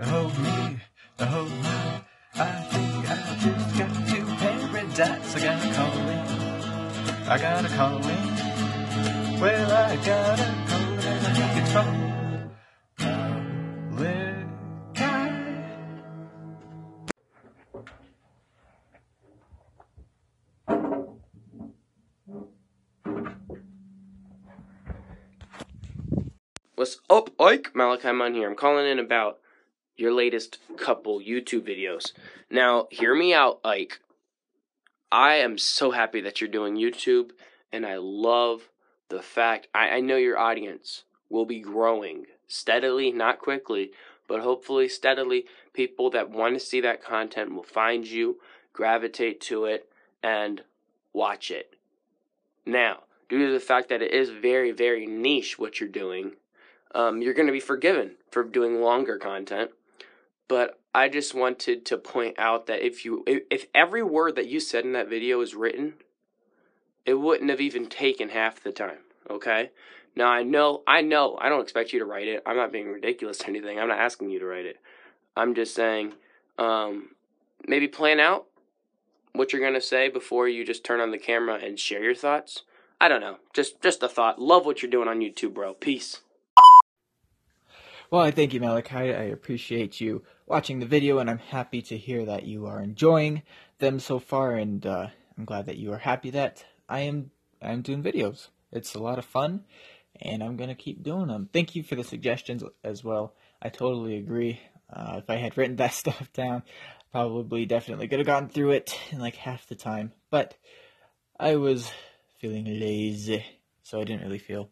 Oh me, oh my, I think I just got to paradise. I got a calling, I got a calling. Well, I got a calling and I think it's from What's up, Ike? Malachi Munn here. I'm calling in about your latest couple YouTube videos. Now, hear me out, Ike. I am so happy that you're doing YouTube, and I love the fact I, I know your audience will be growing steadily, not quickly, but hopefully steadily. People that want to see that content will find you, gravitate to it, and watch it. Now, due to the fact that it is very, very niche what you're doing, um, you're going to be forgiven for doing longer content. But I just wanted to point out that if you if, every word that you said in that video is written, it wouldn't have even taken half the time. Okay. Now I know I know I don't expect you to write it. I'm not being ridiculous or anything. I'm not asking you to write it. I'm just saying, um, maybe plan out what you're gonna say before you just turn on the camera and share your thoughts. I don't know. Just just a thought. Love what you're doing on YouTube, bro. Peace. Well, I thank you, Malachi. I appreciate you watching the video, and I'm happy to hear that you are enjoying them so far, and uh, I'm glad that you are happy that I am I'm doing videos. It's a lot of fun, and I'm gonna keep doing them. Thank you for the suggestions as well. I totally agree. Uh, if I had written that stuff down, probably definitely could have gotten through it in like half the time. But I was feeling lazy, so I didn't really feel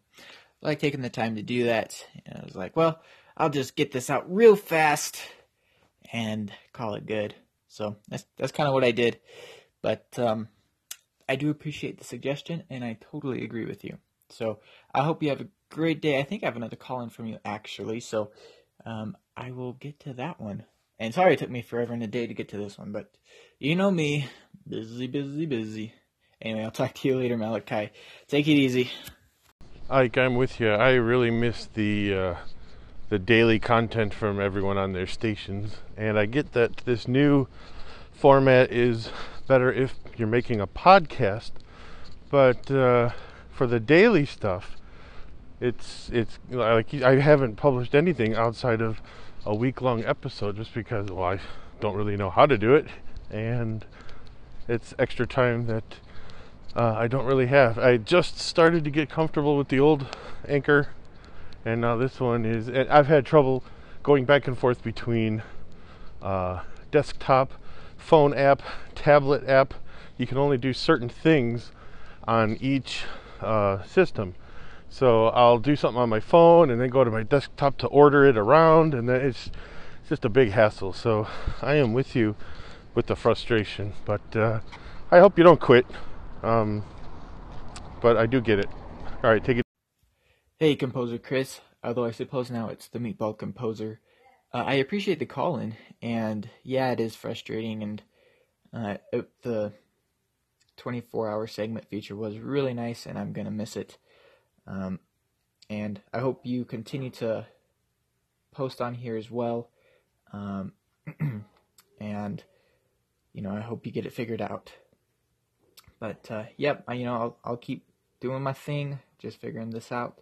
like taking the time to do that. And I was like, well, I'll just get this out real fast and call it good. So that's that's kind of what I did. But um, I do appreciate the suggestion, and I totally agree with you. So I hope you have a great day. I think I have another call in from you actually, so um, I will get to that one. And sorry it took me forever and a day to get to this one, but you know me, busy, busy, busy. Anyway, I'll talk to you later, Malachi. Take it easy. Ike, I'm with you. I really miss the uh, the daily content from everyone on their stations, and I get that this new format is better if you're making a podcast, but uh, for the daily stuff, it's it's like I haven't published anything outside of a week long episode just because well I don't really know how to do it, and it's extra time that uh, I don't really have. I just started to get comfortable with the old Anchor, and now this one is. And I've had trouble going back and forth between uh, desktop, phone app, tablet app. You can only do certain things on each uh, system. So I'll do something on my phone and then go to my desktop to order it around, and then it's, it's just a big hassle. So I am with you with the frustration, but uh, I hope you don't quit. Um, but I do get it. All right, take it. Hey, Composer Chris. Although I suppose now it's the Meatball Composer. Uh, I appreciate the call in, and yeah, it is frustrating. And uh, the 24 hour segment feature was really nice, and I'm gonna miss it. Um, and I hope you continue to post on here as well. Um, and you know, I hope you get it figured out. But uh, yep, I, you know, I'll, I'll keep doing my thing, just figuring this out,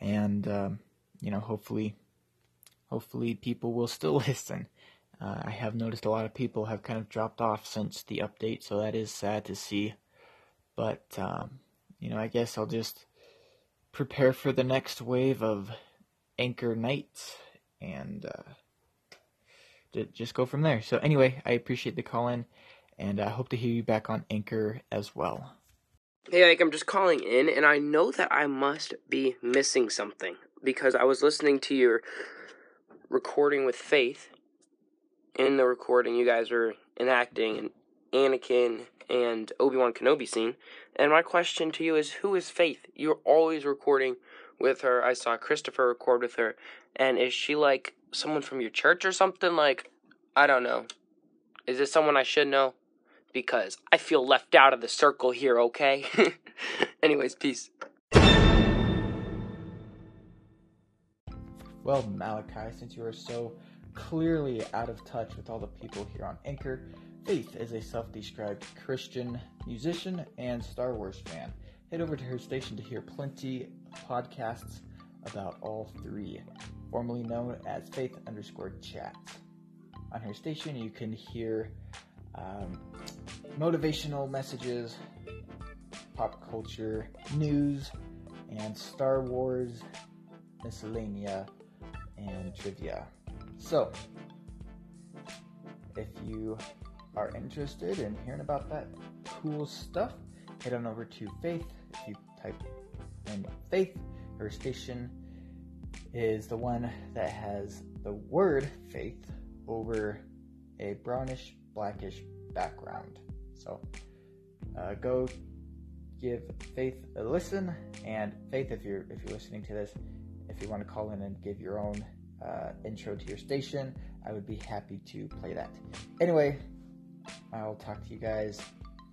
and um, you know, hopefully, hopefully people will still listen. Uh, I have noticed a lot of people have kind of dropped off since the update, so that is sad to see. But um, you know, I guess I'll just prepare for the next wave of Anchor nights and uh, just go from there. So anyway, I appreciate the call in and I hope to hear you back on Anchor as well. Hey, Ike, I'm just calling in, and I know that I must be missing something because I was listening to your recording with Faith. In the recording, you guys were enacting an Anakin and Obi Wan Kenobi scene, and my question to you is who is Faith? You're always recording with her. I saw Christopher record with her, and is she like someone from your church or something? Like, I don't know. Is this someone I should know? Because I feel left out of the circle here, okay? Anyways, peace. Well, Malachi, since you are so clearly out of touch with all the people here on Anchor. Faith is a self described Christian musician and Star Wars fan. Head over to her station to hear plenty of podcasts about all three, formerly known as Faith underscore chat. On her station, you can hear um, motivational messages, pop culture, news, and Star Wars miscellanea and trivia. So, if you are interested in hearing about that cool stuff, head on over to Faith. If you type in Faith, her station is the one that has the word faith over a brownish blackish background. So uh, go give Faith a listen, and Faith, if you're if you're listening to this, if you want to call in and give your own uh, intro to your station, I would be happy to play that. Anyway, I'll talk to you guys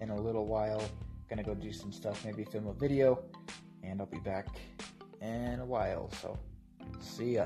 in a little while. Gonna go do some stuff, maybe film a video, and I'll be back in a while. So, see ya.